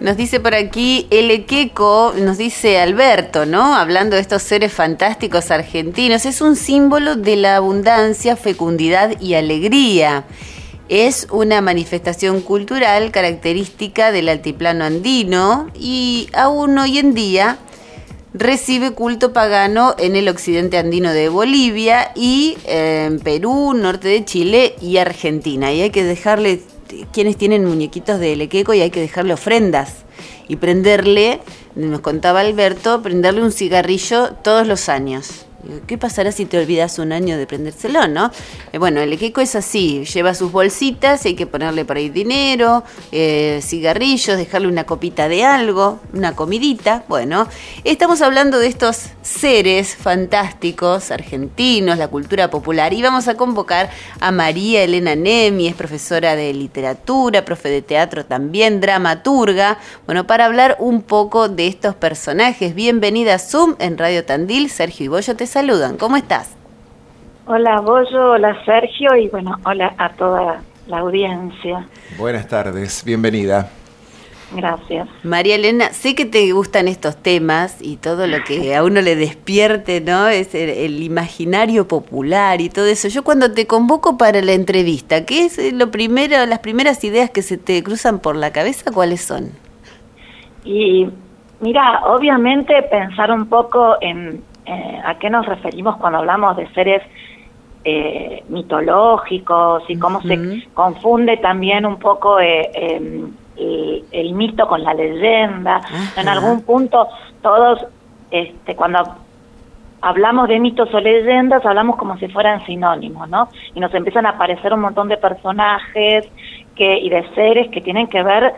Nos dice por aquí el Equeco, nos dice Alberto, ¿no? Hablando de estos seres fantásticos argentinos, es un símbolo de la abundancia, fecundidad y alegría. Es una manifestación cultural característica del altiplano andino y aún hoy en día recibe culto pagano en el occidente andino de Bolivia y en Perú, norte de Chile y Argentina. Y hay que dejarle, quienes tienen muñequitos de lequeco y hay que dejarle ofrendas y prenderle, nos contaba Alberto, prenderle un cigarrillo todos los años. ¿Qué pasará si te olvidas un año de prendérselo, no? Eh, bueno, el equeco es así, lleva sus bolsitas, hay que ponerle por ahí dinero, eh, cigarrillos, dejarle una copita de algo, una comidita. Bueno, estamos hablando de estos seres fantásticos argentinos, la cultura popular, y vamos a convocar a María Elena Nemi, es profesora de literatura, profe de teatro también, dramaturga, bueno, para hablar un poco de estos personajes. Bienvenida a Zoom en Radio Tandil, Sergio y Bollo te saludan. ¿Cómo estás? Hola Bollo, hola Sergio y bueno, hola a toda la audiencia. Buenas tardes, bienvenida. Gracias. María Elena, sé que te gustan estos temas y todo lo que a uno le despierte, ¿no? Es el, imaginario popular y todo eso. Yo cuando te convoco para la entrevista, ¿qué es lo primero, las primeras ideas que se te cruzan por la cabeza? ¿Cuáles son? Y mira, obviamente pensar un poco en eh, a qué nos referimos cuando hablamos de seres eh, mitológicos y cómo se confunde también un poco eh, em, el, mito con la leyenda. En algún punto todos, este, cuando hablamos de mitos o leyendas, hablamos como si fueran sinónimos, ¿no? Y nos empiezan a aparecer un montón de personajes que, y de seres que tienen que ver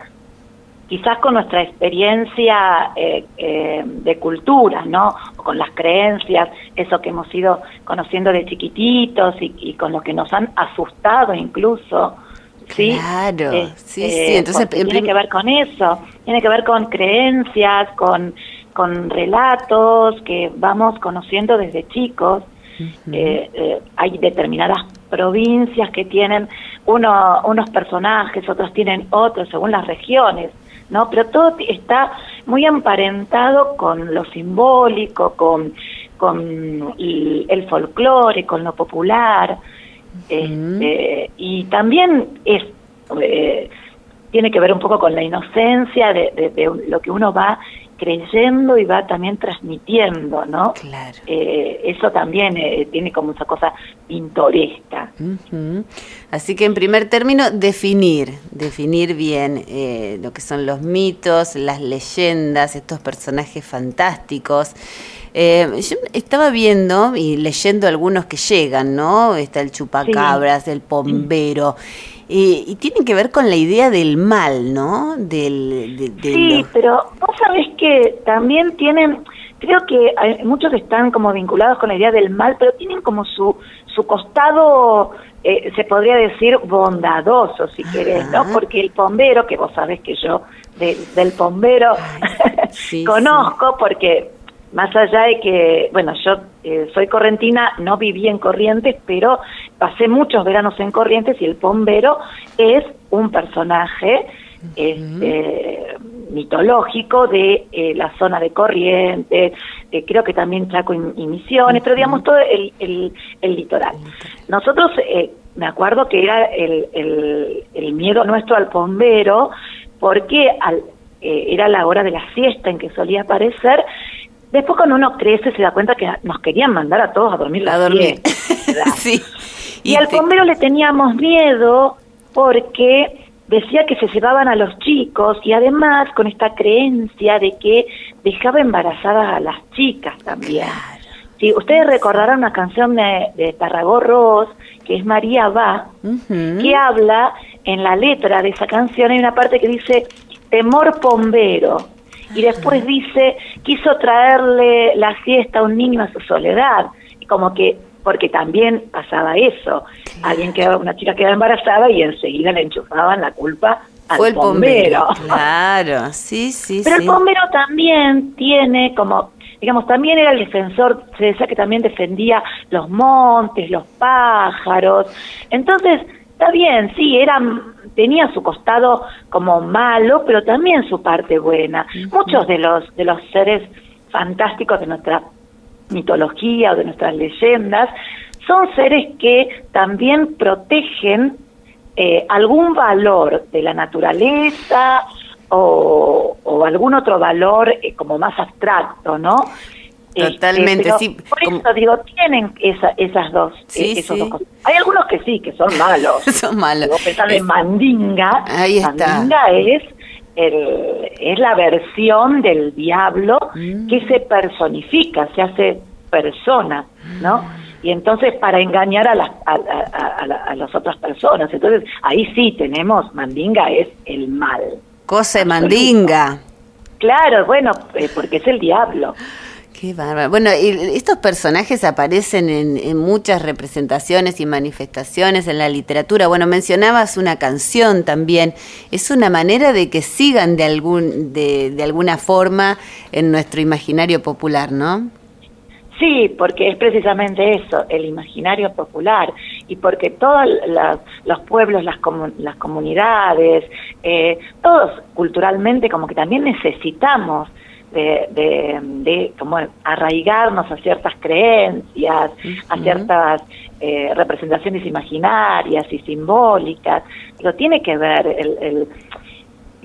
quizás con nuestra experiencia eh, eh, de cultura, ¿no? O con las creencias, eso que hemos ido conociendo de chiquititos y, con lo que nos han asustado incluso. ¿sí? Claro, este, sí, sí. Entonces, tiene que ver con eso, tiene que ver con creencias, con, con relatos que vamos conociendo desde chicos. Eh, hay determinadas provincias que tienen uno, unos personajes, otros tienen otros, según las regiones. ¿No? Pero todo está muy emparentado con lo simbólico, con, con el, folclore, con lo popular, este, y también es eh, tiene que ver un poco con la inocencia de, de, lo que uno va creyendo y va también transmitiendo, ¿no? Claro. Eh, eso también eh, tiene como esa cosa pintoresca. Así que en primer término, definir, definir bien eh, lo que son los mitos, las leyendas, estos personajes fantásticos. yo estaba viendo y leyendo algunos que llegan, ¿no? Está el chupacabras, el pombero. Eh, y tienen que ver con la idea del mal, ¿no? Del, sí, pero vos sabés que también tienen, creo que hay muchos están como vinculados con la idea del mal, pero tienen como su, su costado, eh, se podría decir, bondadoso, si querés, ¿no? Porque el bombero, que vos sabés que yo del bombero conozco, porque más allá de que, bueno, yo eh, soy correntina, no viví en Corrientes, pero pasé muchos veranos en Corrientes y el bombero es un personaje este, mitológico de eh, la zona de Corrientes, eh, creo que también Chaco y, Misiones, pero digamos todo el, el, litoral. Nosotros, me acuerdo que era el, el, miedo nuestro al bombero, porque al, era la hora de la siesta en que solía aparecer, Después cuando uno crece se da cuenta que nos querían mandar a todos a dormir a dormir. sí. Y, al bombero le teníamos miedo porque decía que se llevaban a los chicos y además con esta creencia de que dejaba embarazadas a las chicas también. Si ustedes recordarán una canción de, de Tarragó que es María Va, que habla en la letra de esa canción, hay una parte que dice, temor bombero y después dice, quiso traerle la siesta a un niño a su soledad, y como que, porque también pasaba eso, alguien quedaba, una chica quedaba embarazada y enseguida le enchufaban la culpa al Fue el bombero. Claro, sí, sí, Pero el bombero también tiene como, digamos, también era el defensor, se decía que también defendía los montes, los pájaros, entonces está bien, sí, era, tenía su costado como malo, pero también su parte buena. Muchos de los, de los seres fantásticos de nuestra mitología o de nuestras leyendas son seres que también protegen eh, algún valor de la naturaleza o, algún otro valor eh, como más abstracto, ¿no? Este, Totalmente, sí. Por eso digo, tienen esa, esas dos, eh, esos dos cosas. Hay algunos que sí, que son malos. son malos. Pensar en Mandinga. Ahí está. Mandinga es el, es la versión del diablo mm. que se personifica, se hace persona, ¿no? Y entonces para engañar a las, a, a, las otras personas. Entonces ahí sí tenemos, Mandinga es el mal. Cosa de Mandinga. Claro, bueno, eh, porque es el diablo. Qué bárbaro. Bueno, estos personajes aparecen en, muchas representaciones y manifestaciones en la literatura. Bueno, mencionabas una canción también. Es una manera de que sigan de, algún, de, de alguna forma en nuestro imaginario popular, ¿no? Sí, porque es precisamente eso, el imaginario popular, y porque todos los pueblos, las, las comunidades, eh, todos culturalmente como que también necesitamos de, de, como arraigarnos a ciertas creencias, a ciertas eh, representaciones imaginarias y simbólicas. Pero tiene que ver el,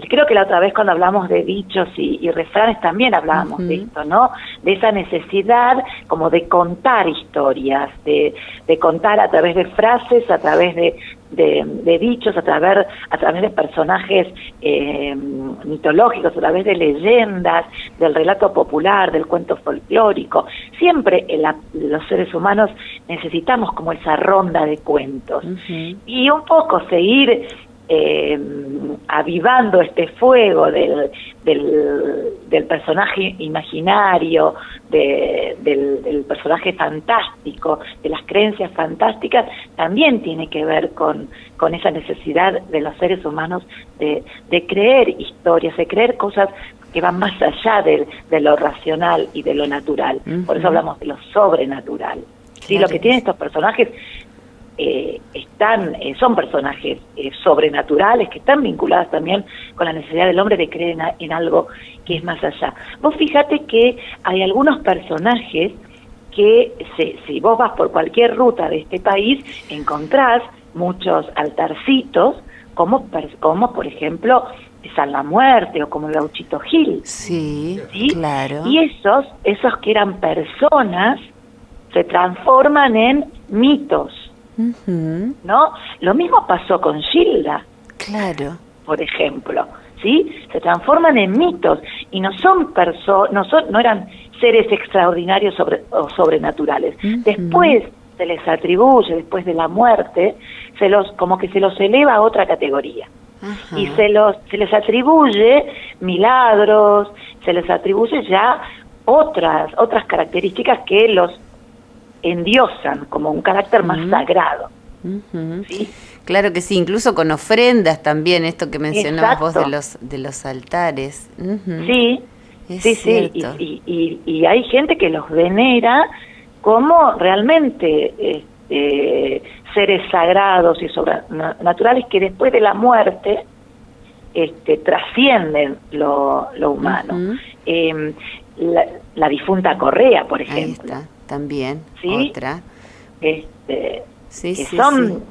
creo que la otra vez cuando hablamos de dichos y, refranes también hablábamos de esto, ¿no? De esa necesidad como de contar historias, de, de contar a través de frases, a través de, de, dichos, a través, a través de personajes eh, mitológicos, a través de leyendas, del relato popular, del cuento folclórico. Siempre los seres humanos necesitamos como esa ronda de cuentos. Y un poco seguir eh, avivando este fuego del, del, personaje imaginario, del, personaje fantástico, de las creencias fantásticas, también tiene que ver con, con esa necesidad de los seres humanos de, de creer historias, de creer cosas que van más allá de, de lo racional y de lo natural. Por eso hablamos de lo sobrenatural. Sí, lo que tienen estos personajes eh, están, eh, son personajes eh, sobrenaturales que están vinculados también con la necesidad del hombre de creer en, algo que es más allá. Vos fíjate que hay algunos personajes que si vos vas por cualquier ruta de este país encontrás muchos altarcitos como, como por ejemplo San la Muerte o como Gauchito Gil. Sí, claro. Y esos, esos que eran personas se transforman en mitos ¿no? Lo mismo pasó con Gilda. Claro. Por ejemplo, ¿sí? Se transforman en mitos y no son personas, no, son, no eran seres extraordinarios sobre, o sobrenaturales. Después se les atribuye, después de la muerte, se los, como que se los eleva a otra categoría. Y se, los, se les atribuye milagros, se les atribuye ya otras, otras características que los endiosan como un carácter más sagrado. Claro que sí, incluso con ofrendas también, esto que mencionabas vos de los, de los altares. Sí, sí, sí, y, y, hay gente que los venera como realmente este, seres sagrados y sobrenaturales que después de la muerte este, trascienden lo, lo humano. Em, la, la, difunta Correa, por ejemplo también, otra. Este, sí, sí, son,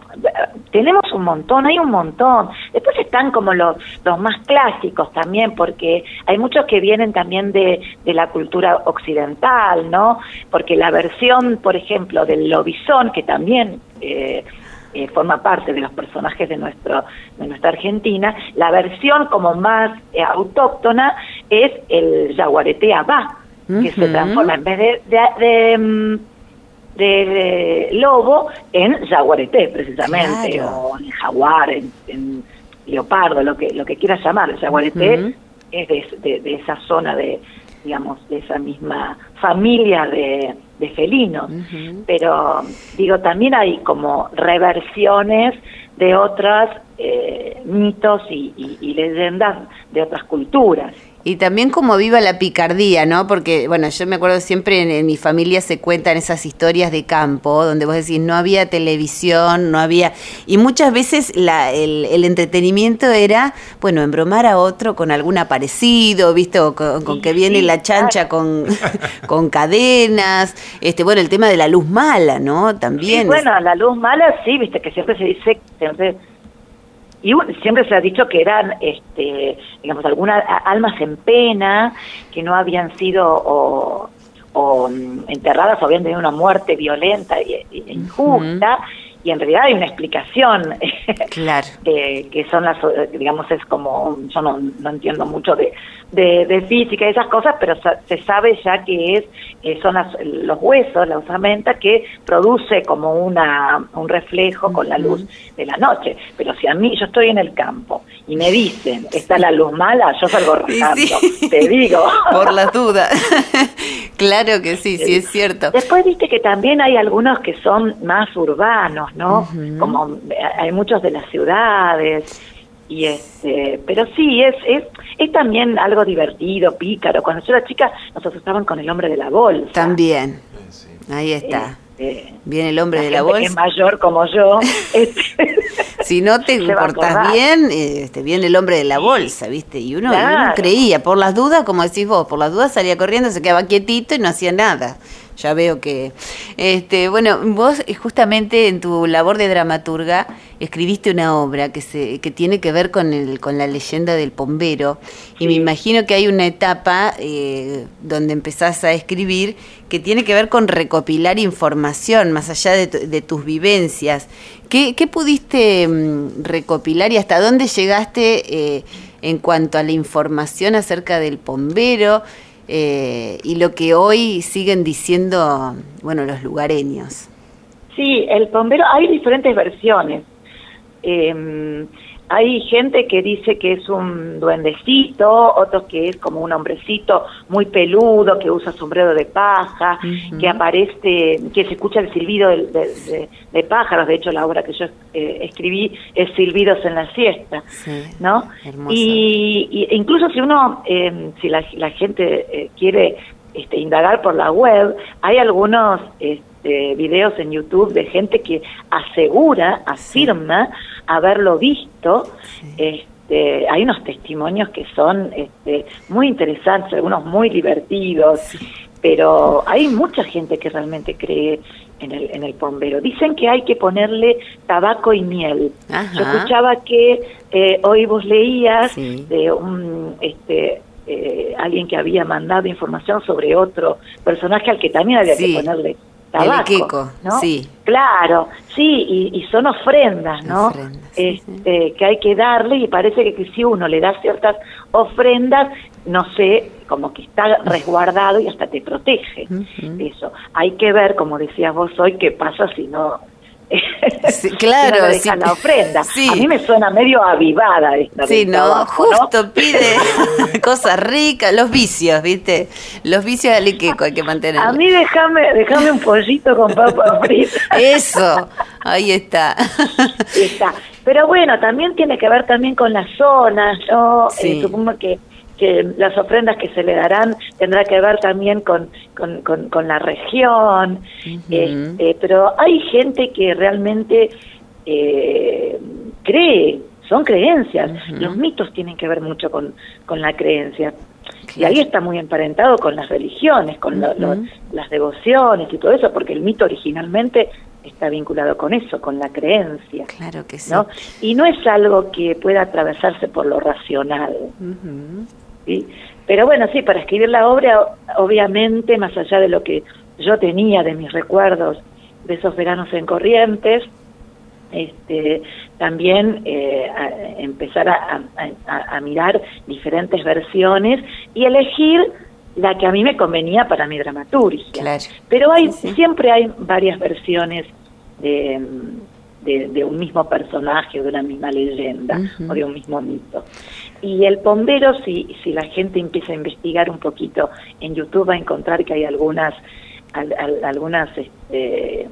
tenemos un montón, hay un montón. Después están como los, los más clásicos también, porque hay muchos que vienen también de, de la cultura occidental, ¿no? Porque la versión, por ejemplo, del lobizón, que también eh, eh, forma parte de los personajes de nuestro de nuestra Argentina, la versión como más eh, autóctona es el que se transforma en vez de, de, mm, de, lobo en jaguarete precisamente o en jaguar en, leopardo lo que lo que quieras llamar. El jaguarete es de, de, esa zona de digamos de esa misma familia de, de felinos. Pero digo también hay como reversiones de otras eh, mitos y leyendas de otras culturas. Y también como viva la picardía, ¿no? Porque, bueno, yo me acuerdo siempre en, mi familia se cuentan esas historias de campo, donde vos decís, no había televisión, no había... Y muchas veces la, el, entretenimiento era, bueno, embromar a otro con algún aparecido, ¿viste? con, que viene la chancha con, con cadenas. este Bueno, el tema de la luz mala, ¿no? También. bueno, la luz mala sí, viste, que siempre se dice... Siempre y siempre se ha dicho que eran, este, digamos, algunas almas en pena, que no habían sido o, mm, enterradas o habían tenido una muerte violenta e, injusta, y en realidad hay una explicación claro. que son las digamos es como yo no, no entiendo mucho de, de, física y esas cosas pero se sabe ya que es eh, son los huesos la osamenta que produce como una un reflejo con la luz de la noche. Pero si a mí yo estoy en el campo y me dicen está la luz mala yo salgo rajando te digo. Por las dudas claro que sí sí es cierto después viste que también hay algunos que son más urbanos ¿no? Como hay muchos de las ciudades y este, pero sí es, es es también algo divertido, pícaro. Cuando yo era chica nos asustaban con el hombre de la bolsa. También. Ahí está. Este, Viene el hombre de la bolsa. Que es mayor como yo. Este, si no te portás bien, este, viene el hombre de la bolsa, ¿viste? Y uno, uno creía, por las dudas, como decís vos, por las dudas salía corriendo, se quedaba quietito y no hacía nada ya veo que... Este, bueno, vos eh, justamente en tu labor de dramaturga escribiste una obra que, se, que tiene que ver con, el, con la leyenda del pombero y me imagino que hay una etapa eh, donde empezás a escribir que tiene que ver con recopilar información más allá de, tus vivencias. ¿Qué, ¿Qué, pudiste mm, recopilar y hasta dónde llegaste eh, en cuanto a la información acerca del pombero? Eh, y lo que hoy siguen diciendo, bueno, los lugareños. Sí, el bombero, hay diferentes versiones. Eh, hay gente que dice que es un duendecito, otros que es como un hombrecito muy peludo, que usa sombrero de paja, que aparece, que se escucha el silbido de, pájaros. De hecho, la obra que yo eh, escribí es Silbidos en la siesta, ¿no? Y, incluso si uno, em, si la, gente eh, quiere este, indagar por la web, hay algunos este, videos en YouTube de gente que asegura, afirma haberlo visto. Este, hay unos testimonios que son este, muy interesantes, algunos muy divertidos, pero hay mucha gente que realmente cree en el, en el bombero. Dicen que hay que ponerle tabaco y miel. Yo escuchaba que eh, hoy vos leías de un... Este, eh, alguien que había mandado información sobre otro personaje al que también había que ponerle tabaco, ¿no? sí. Claro, sí, y, son ofrendas, ¿no? este, Que hay que darle y parece que, si uno le da ciertas ofrendas, no sé, como que está resguardado y hasta te protege. Eso. Hay que ver, como decías vos hoy, qué pasa si no claro, la ofrenda. A mí me suena medio avivada esta Sí, no, justo pide cosas ricas, los vicios, ¿viste? Los vicios de Aliqueco hay que mantener. A mí déjame déjame un pollito con papa frita. Eso, ahí está. está. Pero bueno, también tiene que ver también con la zona. Yo eh, supongo que que las ofrendas que se le darán tendrá que ver también con, con, la región, este, pero hay gente que realmente eh, cree, son creencias, los mitos tienen que ver mucho con, con la creencia. Y ahí está muy emparentado con las religiones, con las devociones y todo eso, porque el mito originalmente está vinculado con eso, con la creencia. Claro que sí. Y no es algo que pueda atravesarse por lo racional. Pero bueno, sí, para escribir la obra, obviamente, más allá de lo que yo tenía de mis recuerdos de esos veranos en Corrientes, este, también eh, empezar a, mirar diferentes versiones y elegir la que a mí me convenía para mi dramaturgia. Pero hay siempre hay varias versiones de, de, un mismo personaje o de una misma leyenda o de un mismo mito. Y el bombero, si, si la gente empieza a investigar un poquito en YouTube, va a encontrar que hay algunas, algunas este,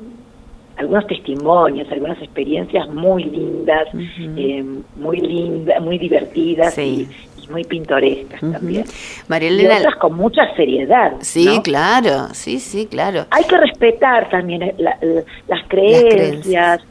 algunos testimonios, algunas experiencias muy lindas, eh, muy lindas, muy divertidas y, muy pintorescas también. María y otras con mucha seriedad. Sí, claro, sí, sí, claro. Hay que respetar también eh, las creencias,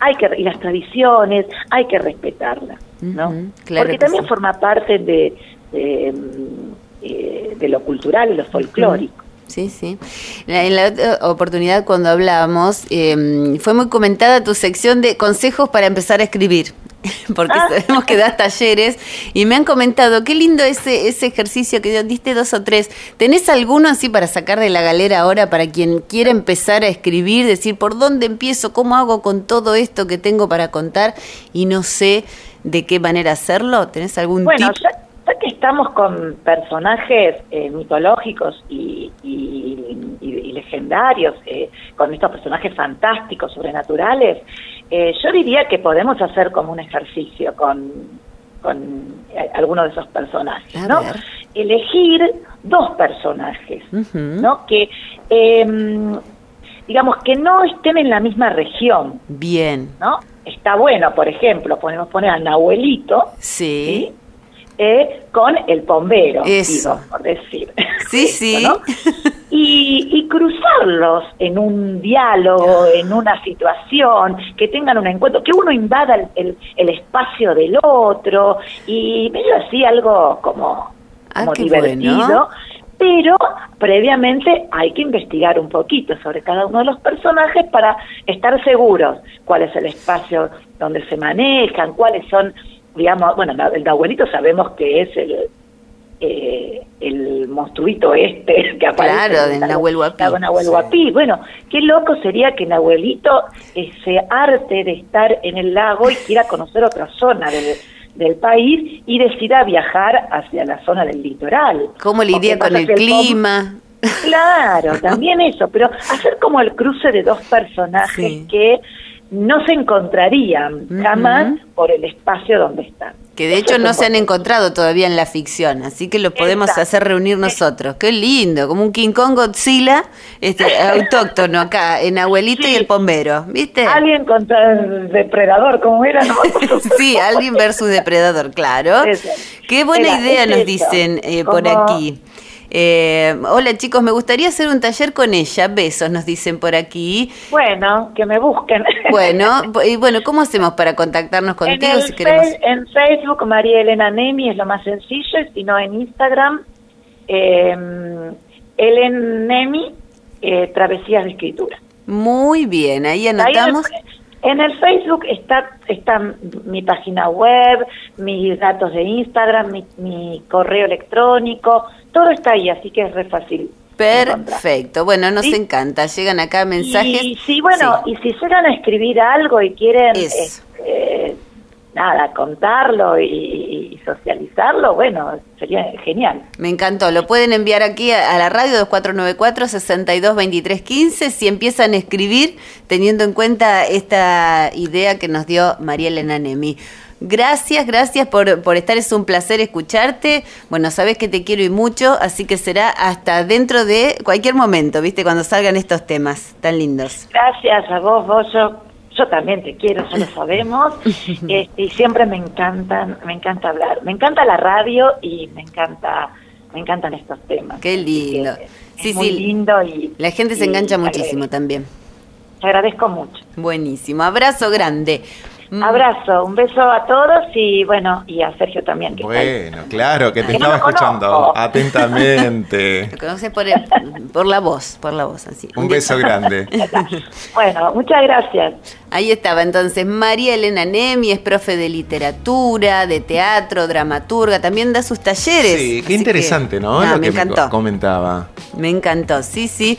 hay que y las tradiciones, hay que respetarlas, ¿no? Porque también forma parte de, de, de, lo cultural y lo folclórico. Sí, sí. En la otra oportunidad cuando hablábamos, em, fue muy comentada tu sección de consejos para empezar a escribir, porque ah. sabemos que das talleres y me han comentado, qué lindo ese, ese ejercicio que diste dos o tres. ¿Tenés alguno así para sacar de la galera ahora para quien quiera empezar a escribir, decir por dónde empiezo, cómo hago con todo esto que tengo para contar y no sé de qué manera hacerlo? ¿Tenés algún bueno, ya que estamos con personajes eh, mitológicos y, legendarios, eh, con estos personajes fantásticos, sobrenaturales, eh, yo diría que podemos hacer como un ejercicio con, con alguno de esos personajes, ¿no? Elegir dos personajes, ¿no? Que em, digamos que no estén en la misma región. Bien. ¿No? Está bueno, por ejemplo, podemos poner a Nahuelito. Sí. Eh, con el bombero, Digo, por decir. Sí, sí. Y, cruzarlos en un diálogo, en una situación, que tengan un encuentro, que uno invada el, el, espacio del otro y medio así algo como, ah, divertido. Pero previamente hay que investigar un poquito sobre cada uno de los personajes para estar seguros cuál es el espacio donde se manejan, cuáles son digamos, bueno, el abuelito sabemos que es el, eh, el monstruito este que aparece. Claro, de Nahuel Guapí. Bueno, qué loco sería que Nahuelito se arte de estar en el lago y quiera conocer otra zona del, del país y decida viajar hacia la zona del litoral. ¿Cómo lidia con el clima? Claro, también eso, pero hacer como el cruce de dos personajes que no se encontrarían jamás por el espacio donde están. Que de hecho no se han encontrado todavía en la ficción, así que lo podemos hacer reunir nosotros. Qué lindo, como un King Kong Godzilla este, autóctono acá, en Abuelito y el Pombero, ¿viste? Alguien contra el depredador, como era, no Sí, alguien versus depredador, claro. Qué buena idea nos dicen eh, por aquí. Eh, hola chicos, me gustaría hacer un taller con ella. Besos, nos dicen por aquí. Bueno, que me busquen. Bueno, y bueno, ¿cómo hacemos para contactarnos contigo en si queremos? En Facebook, María Elena Nemi es lo más sencillo, si no en Instagram, eh, Elen Nemi, eh, Travesías de Escritura. Muy bien, ahí anotamos. En el Facebook está, está mi página web, mis datos de Instagram, mi, correo electrónico, todo está ahí, así que es re fácil. Perfecto, bueno, nos encanta, llegan acá mensajes. Y sí, bueno, y si llegan a escribir algo y quieren este, nada, contarlo y, socializarlo, bueno, sería genial. Me encantó. Lo pueden enviar aquí a, la radio 2494-622315 si empiezan a escribir teniendo en cuenta esta idea que nos dio María Elena Nemi. Gracias, gracias por, por estar, es un placer escucharte. Bueno, sabes que te quiero y mucho, así que será hasta dentro de cualquier momento, ¿viste? Cuando salgan estos temas tan lindos. Gracias a vos, Bollo yo también te quiero, ya lo sabemos, este, y siempre me encantan, me encanta hablar, me encanta la radio y me encanta, me encantan estos temas. Qué lindo. sí, muy lindo y la gente se engancha muchísimo también. Te agradezco mucho. Buenísimo, abrazo grande. Mm. Abrazo, un beso a todos y bueno, y a Sergio también. bueno, claro, que te estaba escuchando atentamente. Lo conoces por, por la voz, por la voz, así. Un beso grande. bueno, muchas gracias. Ahí estaba entonces María Elena Nemi, es profe de literatura, de teatro, dramaturga, también da sus talleres. Sí, qué interesante, ¿no? Lo me encantó. comentaba. Me encantó, sí, sí.